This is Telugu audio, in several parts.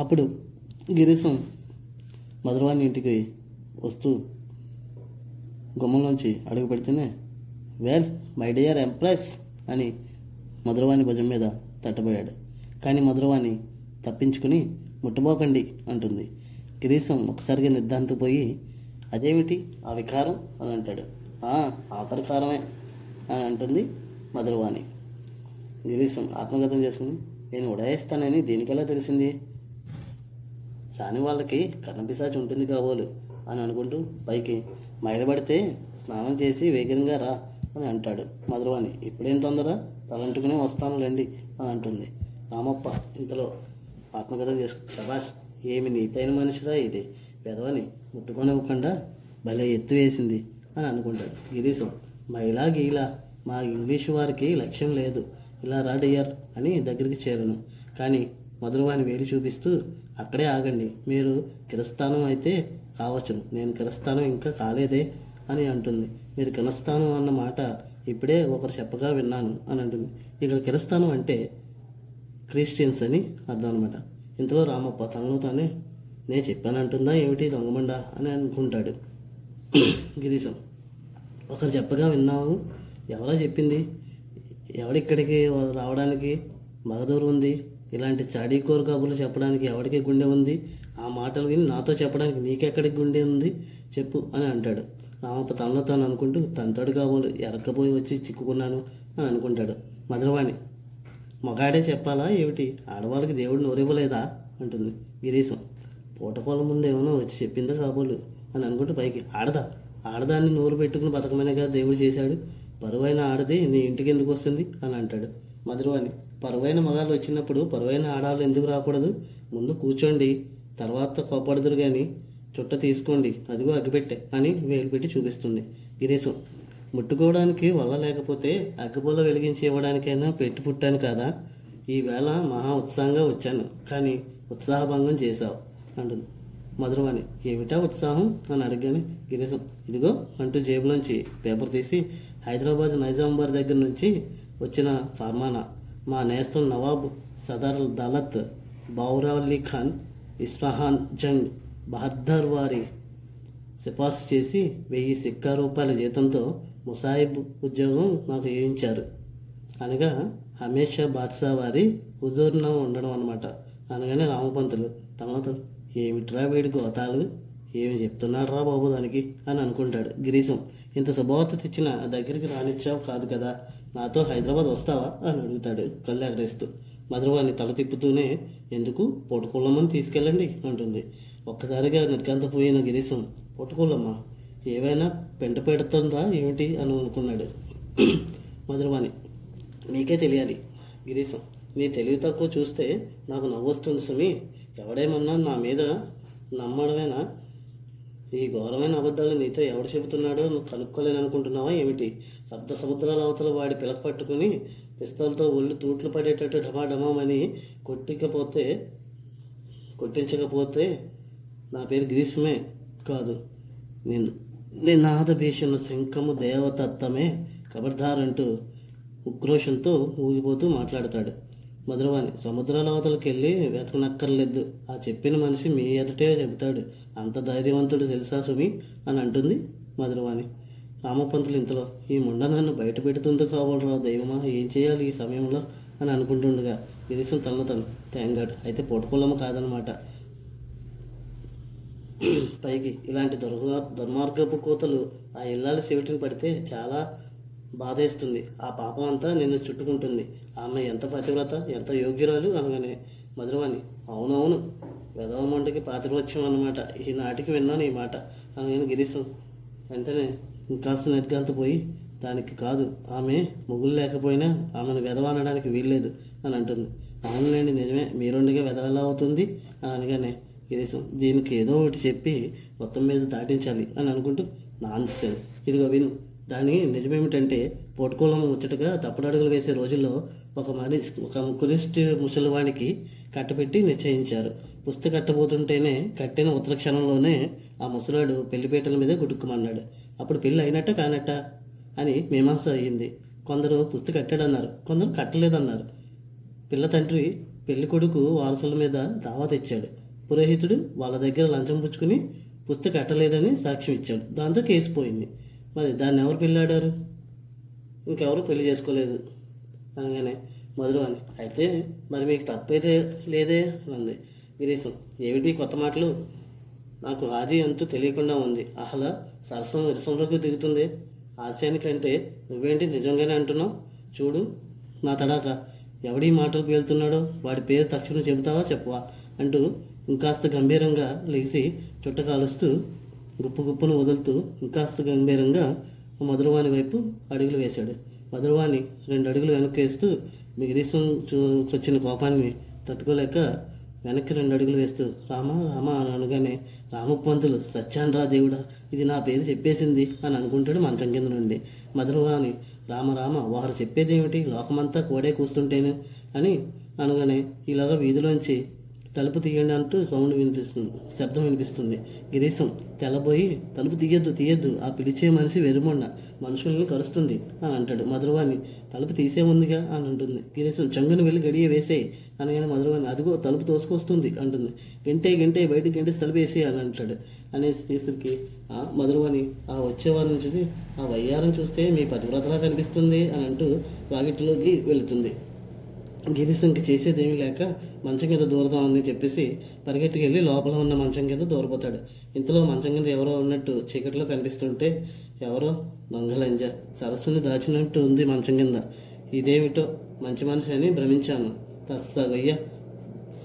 అప్పుడు గిరీశం మధురవాణి ఇంటికి వస్తూ గుమ్మంలోంచి అడుగు పెడితేనే వెల్ మై డియర్ ఎంప్రెస్ అని మధురవాణి భుజం మీద తట్టబోయాడు. కానీ మధురవాణి తప్పించుకుని ముట్టబోకండి అంటుంది. గిరీశం ఒకసారిగా నిర్ధాంతపోయి అదేమిటి? ఆ వికారం? అని అంటాడు. "ఆ, అని అంటుంది మధురవాణి. గిరీశం ఆత్మగతం చేసుకుని నేను ఉడాయిస్తానని దీనికెలా తెలిసింది? సాని వాళ్ళకి కర్ణపిశాచి ఉంటుంది కాబోలు అని అనుకుంటూ పైకి మైలబడితే స్నానం చేసి వేగంగా రా అని అంటాడు మధురవాణి. ఇప్పుడేం తొందర? తలంటుకునే వస్తాను రండి అని అంటుంది. రామప్ప ఇంతలో ఆత్మకథ చేసుకు శభాష్ ఏమి నీతైన మనిషిరా ఇది? పెదవని ముట్టుకొనివ్వకుండా భలే ఎత్తు వేసింది అని అనుకుంటాడు. గిరీశం మైలా గీలా మా ఇంగ్లీషు వారికి లక్ష్యం లేదు. ఇలా రా అని దగ్గరికి చేరను. కానీ మధురవాణి వేలు చూపిస్తూ అక్కడే ఆగండి. మీరు కిరస్థానం అయితే కావచ్చును. నేను కిరస్థానం ఇంకా కాలేదే అని అంటుంది. మీరు కిరస్థానం అన్న మాట ఇప్పుడే ఒకరు చెప్పగా విన్నాను అని అంటుంది. ఇక్కడ కిరస్థానం అంటే క్రిస్టియన్స్ అని అర్థం అనమాట ఇంతలో రామప్ప తనలో తానే నేను చెప్పానంటుందా? ఏమిటి? దొంగమండ అని అనుకుంటాడు. గిరీశం. ఒకరు చెప్పగా విన్నావు? ఎవరా చెప్పింది? ఎవడిక్కడికి రావడానికి మగదూరు ఉంది? ఇలాంటి చాడీకోరు కబుర్లు చెప్పడానికి ఎవడికి గుండె ఉంది? ఆ మాటలు విని నాతో చెప్పడానికి నీకెక్కడికి గుండె ఉంది? చెప్పు అని అంటాడు. రామప్ప తనలో తాను అనుకుంటూ తనతోడు కాబోలు ఎరక్కపోయి వచ్చి చిక్కుకున్నాను అని అనుకుంటాడు. మధురవాణి మగాడే చెప్పాలా ఏమిటి? ఆడవాళ్ళకి దేవుడు నోరివ్వలేదా? అంటుంది గిరీశం పూటకోల ముందు ఏమైనా వచ్చి చెప్పిందా కాబోలు అని అనుకుంటూ పైకి ఆడదా? ఆడదాన్ని నోరు పెట్టుకుని బతకమనేగా దేవుడు చేశాడు. పరువైన ఆడది నీ ఇంటికి ఎందుకు వస్తుంది? అని అంటాడు మధురవాణి. పరువైన మగాళ్ళు వచ్చినప్పుడు పరువైన ఆడాలు ఎందుకు రాకూడదు? ముందు కూర్చోండి తర్వాత కోపడదురు కానీ చుట్ట తీసుకోండి అదిగో అగ్గిపెట్టె అని వేలు పెట్టి చూపిస్తుంది. గిరీశం ముట్టుకోవడానికి వల్ల లేకపోతే అగ్గిపుల్ల వెలిగించి ఇవ్వడానికైనా పెట్టి పుట్టాను కదా? ఈవేళ మహా ఉత్సాహంగా వచ్చాను. కానీ ఉత్సాహభంగం చేశావు అంటుంది. మధురవాణి ఏమిటా ఉత్సాహం? అని అడిగాను గిరీశం ఇదిగో అంటూ జేబులోంచి పేపర్ తీసి హైదరాబాద్ నైజామాబాద్ దగ్గర నుంచి వచ్చిన ఫర్మానా మా నేస్తం నవాబ్ సదర్ దళత్ బౌరావల్లి ఖాన్ ఇస్ఫహాన్ జంగ్ బహద్దర్ వారి సిఫార్సు చేసి వెయ్యి సిక్కా రూపాయల జీతంతో ముసాయిబ్ ఉద్యోగం నాకు వేయించారు అనగా హమేషా బాద్షా వారి హుజూర్లో ఉండడం అనమాట అనగానే రామపంతులు తమతో ఏమిట్రా వీడి గోతాలు ఏమి చెప్తున్నాడు రా బాబు దానికి? అని అనుకుంటాడు. గిరీశం ఇంత శుభవార్త తెచ్చిన దగ్గరికి రానిచ్చావు కాదు కదా? నాతో హైదరాబాద్ వస్తావా? అని అడుగుతాడు కళ్ళు ఎగరేస్తూ మధురవాణి తల తిప్పుతూనే ఎందుకు? పొట్టుకుళ్ళమ్మని తీసుకెళ్ళండి అంటుంది. ఒక్కసారిగా నిర్గంతపోయిన గిరీశం పొట్టుకుళ్ళమ్మ ఏవైనా పెంట పెడుతుందా ఏమిటి? అని అనుకున్నాడు మధురవాణి. మీకే తెలియాలి గిరీశం నీ తెలివి తక్కువ చూస్తే నాకు నవ్వొస్తుంది సుమి. ఎవడేమన్నా నా మీద నమ్మడమేనా? ఈ ఘోరమైన అబద్ధాలు నీతో ఎవడు చెబుతున్నాడో నువ్వు కనుక్కోలేని అనుకుంటున్నావా ఏమిటి? శబ్ద సముద్రాల అవతల వాడి పిలక పట్టుకుని పిస్తలతో ఒళ్ళు తూట్లు పడేటట్టు ఢమాఢమామని కొట్టికపోతే కొట్టించకపోతే నా పేరు గ్రీష్మే కాదు. నేను నినాద భీషణ శంఖము దేవతత్వమే ఖబర్దార్ అంటూ ఉక్రోషంతో ఊగిపోతూ మాట్లాడతాడు. మధురవాణి సముద్రాల వెళ్ళి వెతకనక్కర్లేదు. ఆ చెప్పిన మనిషి మీ ఎదుటే చెబుతాడు. అంత ధైర్యవంతుడు తెలుసా సుమి? అని అంటుంది మధురవాణి రామపంతులు ఇంతలో ఈ ముండ నన్ను బయట పెడుతుంది కావాలరా దైవమా? ఏం చేయాలి ఈ సమయంలో? అని అనుకుంటుండగా గిరీశం తనలో తను. తేంగాడు అయితే పొట్టుకోలమ్మ కాదనమాట. పైకి ఇలాంటి దుర్గ దుర్మార్గపు కోతలు ఆ ఇల్లాల చెవిటిని పడితే చాలా బాధేస్తుంది. ఆ పాపం అంతా నిన్ను చుట్టుకుంటుంది. ఆమె ఎంత పతివ్రత ఎంత యోగ్యురాలు అనగానే మధురవాణి. అవునవును వెదవమంటకి పాతివత్యం అన్నమాట. ఈ నాటికి విన్నాను ఈ మాట అనగానే గిరీశం వెంటనే ఇంకాస్త నిర్గాంత పోయి దానికి కాదు ఆమె ముగ్గులు లేకపోయినా ఆమెను వెధవ అనడానికి వీల్లేదు అని అంటుంది. అవునులేండి నిజమే మీరుండగా వెధవ అవుతుంది? అని అనగానే గిరీశం దీనికి ఏదో ఒకటి చెప్పి మొత్తం మీద దాటించాలి అని అనుకుంటూ నాన్ సెన్స్ ఇదిగో విను దాని నిజమేమిటంటే పోటుకోలం ముచ్చటగా తప్పడడుగులు వేసే రోజుల్లో ఒక మనిషి ఒక ముకులిస్ట్ ముసలివానికి కట్టపెట్టి నిశ్చయించారు. పుస్తక కట్టబోతుంటేనే కట్టిన ఉత్తర క్షణంలోనే ఆ ముసలాడు పెళ్ళిపీటల మీద గుడుక్కుమన్నాడు. అప్పుడు పెళ్ళి అయినట్ట కానట్ట? అని మీమాంస అయ్యింది. కొందరు పుస్తక కట్టాడన్నారు. కొందరు కట్టలేదన్నారు. పిల్ల తండ్రి పెళ్ళి కొడుకు వారసుల మీద దావా తెచ్చాడు. పురోహితుడు వాళ్ళ దగ్గర లంచం పుచ్చుకుని పుస్తక కట్టలేదని సాక్ష్యం ఇచ్చాడు. దాంతో కేసు పోయింది. మరి దాన్ని ఎవరు పెళ్ళాడారు ఇంకెవరు పెళ్ళి చేసుకోలేదు అనగానే మధురవాణి అయితే మరి మీకు తప్పైతే లేదే? అని అంది. గిరీశం ఏమిటి కొత్త మాటలు? నాకు ఆది అంతూ తెలియకుండా ఉంది. అహల సరసం విరసంలోకి దిగుతుంది. హాస్యానికంటే నువ్వేంటి నిజంగానే అంటున్నావు? చూడు నా తడాక ఎవడి మాటలు పేలుతున్నాడో? వాడి పేరు తక్షణం చెబుతావా చెప్పవా? అంటూ ఇంకాస్త గంభీరంగా లేచి చుట్ట కాలుస్తూ గుప్పు గుప్పును వదులుతూ ఇంకాస్త గంభీరంగా మధురవాణి వైపు అడుగులు వేశాడు. మధురవాణి రెండు అడుగులు వెనక్కి వేస్తూ మిగిరీసం వచ్చిన కోపాన్ని తట్టుకోలేక వెనక్కి రెండు అడుగులు వేస్తూ రామ రామ అని అనగానే రామపంతులు సత్యాన్రా దేవుడా ఇది నా పేరు చెప్పేసింది అని అనుకుంటాడు మంచం కింద నుండి. మధురవాణి రామ రామ వారు చెప్పేదేమిటి? లోకమంతా కోడే కూస్తుంటేను అని అనగానే ఇలాగా వీధిలోంచి తలుపు తీయండి అంటూ సౌండ్ వినిపిస్తుంది శబ్దం వినిపిస్తుంది. గిరీశం తెల్లబోయి తలుపు తీయద్దు తీయద్దు. ఆ పిలిచే మనిషి వెరుమొండ. మనుషుల్ని కరుస్తుంది అని అంటాడు మధురవాణి. తలుపు తీసేముందిగా అని అంటుంది. గిరీశం చంగును వెళ్ళి గడియ వేసేయి అనగానే మధురవాణి అదిగో తలుపు తోసుకొస్తుంది అంటుంది. గంటే గంటే బయటకు గంటేసి తలుపు వేసి అని అంటాడు. అనేసి తీసుడికి ఆ మధురవాణి ఆ వచ్చేవారిని చూసి ఆ వయ్యారం చూస్తే మీ పతివ్రతలా కనిపిస్తుంది అని అంటూ వాకిట్లోకి వెళుతుంది. గిరీశంకి చేసేదేమీ లేక మంచం కింద దూరదాం అని చెప్పేసి పరిగెట్టుకెళ్ళి లోపల ఉన్న మంచం కింద దూరపోతాడు. ఇంతలో మంచం కింద ఎవరో ఉన్నట్టు చీకట్లో కనిపిస్తుంటే ఎవరో దొంగలంజ సరస్సుని దాచినట్టు ఉంది మంచం కింద. ఇదేమిటో మంచి మనిషి అని భ్రమించాను. తస్సగయ్య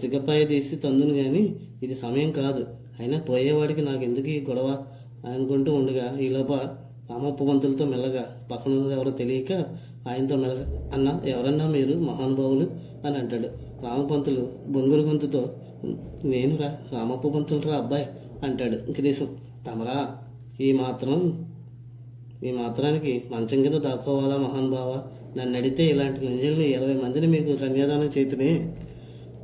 సిగపాయ తీసి తందును కానీ ఇది సమయం కాదు. అయినా పోయేవాడికి నాకు ఎందుకు ఈ గొడవ? అనుకుంటూ ఉండగా ఈలోప రామప్ప పంతులతో మెల్లగా పక్కన ఎవరో తెలియక ఆయనతో మెల్లగా అన్న ఎవరన్నా మీరు మహానుభావులు అని అంటాడు. రామపంతులు బొంగురు గొంతుతో నేనురా రామప్ప పంతులు రా అబ్బాయి అంటాడు. గిరీశం తమరా ఈ మాత్రం ఈ మాత్రానికి మంచం కింద దాక్కోవాలా మహానుభావ? నన్ను అడిగితే ఇలాంటి నిజల్ని ఇరవై మందిని మీకు కన్యాదానం చేతునే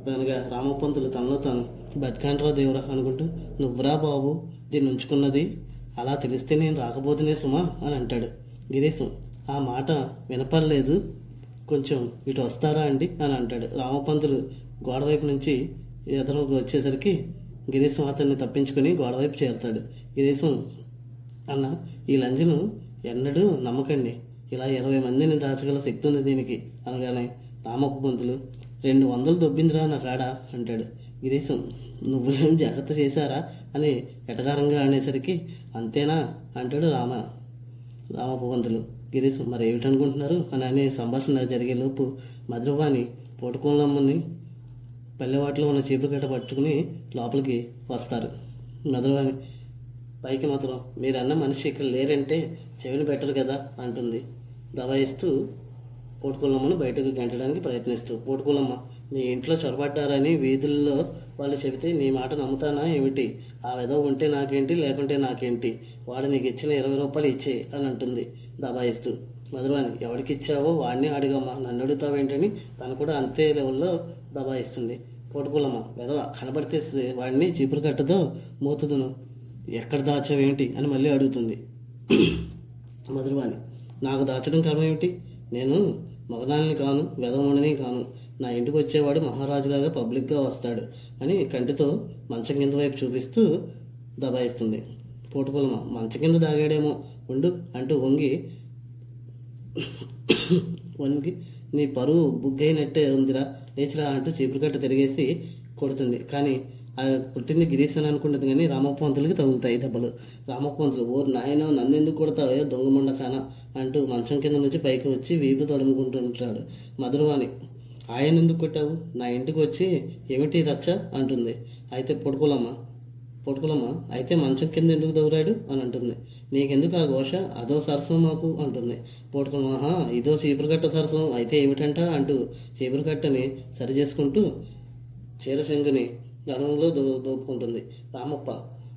అనగా రామపంతులు తనలో తాను బతికాంట్రా దేవురా అనుకుంటూ నువ్వురా బాబు దీన్ని ఉంచుకున్నది అలా తెలిస్తే నేను రాకపోతేనే సుమా అని అంటాడు. గిరీశం ఆ మాట వినపడలేదు. కొంచెం ఇటు వస్తారా అండి? అని అంటాడు. రామపంతులు గోడవైపు నుంచి ఎదురుకు వచ్చేసరికి గిరీశం అతన్ని తప్పించుకుని గోడవైపు చేరుతాడు. గిరీశం అన్న ఈ లంజను ఎన్నడూ నమ్మకండి. ఇలా ఇరవై మందిని దాచగల శక్తి ఉంది దీనికి. అనగానే రామప్ప పంతులు రెండు వందలు దొబ్బిందిరా నా కాడ అంటాడు. గిరీశం నువ్వులేం జాగ్రత్త చేశారా? అని ఎటకారంగా అనేసరికి అంతేనా? అంటాడు రామ. రామప్ప పంతులు గిరీష్ మరి ఏమిటనుకుంటున్నారు? అని అనే సంభాషణ జరిగే లోపు మధురవాణి పోటుకోలమ్మని పల్లెవాటిలో ఉన్న చీపురుగడ్డ పట్టుకుని లోపలికి వస్తారు. మధురవాణి పైకి మాత్రం మీరన్న మనిషి ఇక్కడ లేరంటే చెవిని పెట్టరు కదా అంటుంది. దబాయిస్తూ పోటుకులమ్మను బయటకు గంటడానికి ప్రయత్నిస్తూ పోటుకులమ్మ నీ ఇంట్లో చొరబడ్డారని వీధుల్లో వాళ్ళు చెబితే నీ మాట నమ్ముతానా? ఏమిటి? ఆ విధవ ఉంటే నాకేంటి? లేకుంటే నాకేంటి? వాడు నీకు ఇచ్చిన ఇరవై రూపాయలు ఇచ్చే అని అంటుంది దబాయిస్తూ. మధురవాణి ఎవరికి ఇచ్చావో వాడిని అడిగమ్మా. నన్ను అడుగుతావేంటని? తను కూడా అంతే లెవెల్లో దబాయిస్తుంది. పోటుకులమ్మ విధవ కనబడితే వాడిని చీపురు కట్టతో మోతుదును. ఎక్కడ దాచావేంటి? అని మళ్ళీ అడుగుతుంది. మధురవాణి నాకు దాచడం కర్మ ఏమిటి నేను మగనాన్ని కాను వెదవమణిని కాను. నా ఇంటికి వచ్చేవాడు మహారాజులాగా పబ్లిక్గా వస్తాడు అని కంటితో మంచం కింద వైపు చూపిస్తూ దబాయిస్తుంది. పోటుకులమ్మ మంచం కింద దాగాడేమో ఉండు అంటూ వంగి వంగి నీ పరువు బుగ్గైనట్టే ఉందిరా లేచిరా అంటూ చీపురుకట్ట తిరిగేసి కొడుతుంది. కానీ ఆ పుట్టింది గిరీశ్ అని అనుకుంటుంది కానీ రామపంతులకి తగులుతాయి దెబ్బలు. రామపంతులు ఓ నాయన నన్ను ఎందుకు కొడతావే దొంగ ముండకాన అంటూ మంచం కింద నుంచి పైకి వచ్చి వీపు తడుముకుంటుంటాడు మధురవాణి. ఆయన ఎందుకు కొట్టావు? నా ఇంటికి వచ్చి ఏమిటి రచ్చ? అంటుంది. అయితే పొడుకులమ్మ పొడుకులమ్మ అయితే మంచం కింద ఎందుకు దౌరాడు? అని అంటుంది. నీకెందుకు ఆ ఘోష? అదో సరసం మాకు అంటుంది. పోటుకులమ్మ ఆహా ఇదో చీపురుకట్ట సరసం. అయితే ఏమిటంట? అంటూ చీపురుకట్టని సరి చేసుకుంటూ చీర గణంలో దో దోపుకుంటుంది. రామప్ప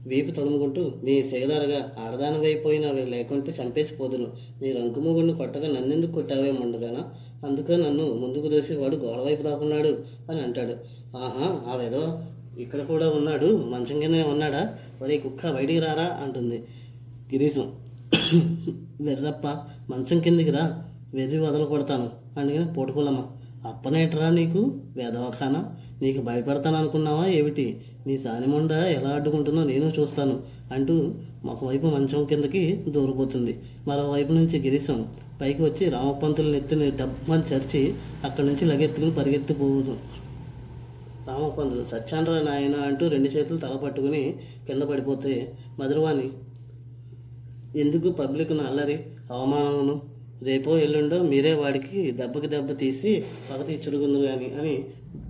వీపు తడుముకుంటూ నీ సేదారుగా ఆడదానివైపోయినవి లేకుంటే చంపేసి పోదును నీ రంకుమూగుడిని కొట్టగా నన్నెందుకు కొట్టావే ముందుగానా అందుకే నన్ను ముందుకు దోసి వాడు గోడ వైపు అని అంటాడు. ఆహా ఆ వేదో ఇక్కడ కూడా ఉన్నాడు మంచం కిందనే ఉన్నాడా? ఒరే కుక్క బయటికి రారా? అంటుంది గిరీశం. వెర్రప్ప మంచం కిందికి రా వెర్రి వదలు కొడతాను. అందుకని పోటుకోలమ్మ అప్పనేట్రా నీకు వేదవఖానా? నీకు భయపడతాను అనుకున్నావా ఏమిటి? నీ సానిమొండ ఎలా అడ్డుకుంటుందో నేను చూస్తాను అంటూ ఒకవైపు మంచం కిందకి దూరిపోతుంది. మరోవైపు నుంచి గిరీశం పైకి వచ్చి రామపంతుల నెత్తిని డబ్బని చరిచి అక్కడి నుంచి లగెత్తుకుని పరిగెత్తిపోదు. రామపంతులు సత్యాండ్ర నాయన అంటూ రెండు చేతులు తల పట్టుకుని కింద పడిపోతే మధురవాణి ఎందుకు పబ్లిక్ను అల్లరి అవమానమును? రేపో ఎల్లుండో మీరే వాడికి దెబ్బకి దెబ్బ తీసి పగ తీర్చుడుకుందు కానీ అని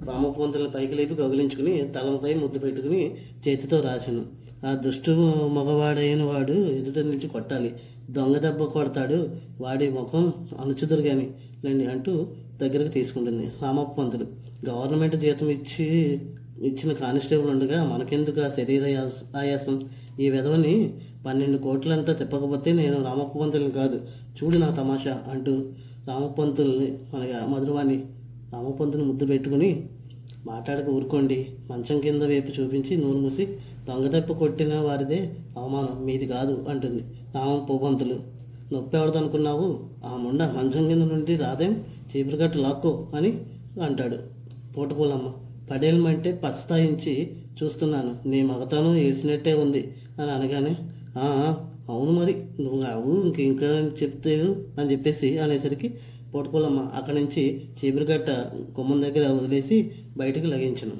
రామపంతులను పైకి లేపి కౌగిలించుకుని తలపై ముద్దు పెట్టుకుని చేతితో రాశాను. ఆ దుష్టు మగవాడైన వాడు ఎదుట నిలిచి కొట్టాలి. దొంగ దెబ్బ కొడతాడు. వాడి ముఖం అనుచుదురు గాని లేండి అంటూ దగ్గరకు తీసుకుంటుంది. రామప్ప పంతులు గవర్నమెంట్ జీతం ఇచ్చి ఇచ్చిన కానిస్టేబుల్ ఉండగా మనకెందుకు ఆ శరీర ఆయాసం? ఈ విధవని పన్నెండు కోట్లంతా తిప్పకపోతే నేను రామప్ప పంతుల్ని కాదు. చూడు నా తమాషా అంటూ రామపంతుల్ని అనగా మధురవాణి రామపంతుని ముద్దు పెట్టుకుని మాట్లాడక ఊరుకోండి. మంచం కింద వైపు చూపించి నూరు మూసి దొంగ కొట్టిన వారిదే అవమానం. మీది కాదు అంటుంది. రామప్ప పంతులు నొప్పి ఎవరిదనుకున్నావు ఆ ముండ మంచం కింద నుండి రాదేం? చీపురుగట్టు లాక్కో అని అంటాడు. పూటకూలమ్మ పడేలమంటే పస్తాయించి చూస్తున్నాను. నీ మగతను ఏడ్చినట్టే ఉంది అని అనగానే అవును మరి. నువ్వు అవు ఇంక ఇంకా చెప్తే అని చెప్పేసి అనేసరికి పూటకూలమ్మ అక్కడి నుంచి చీపురుగట్ట గుమ్మం దగ్గర వదిలేసి బయటకు లగించను.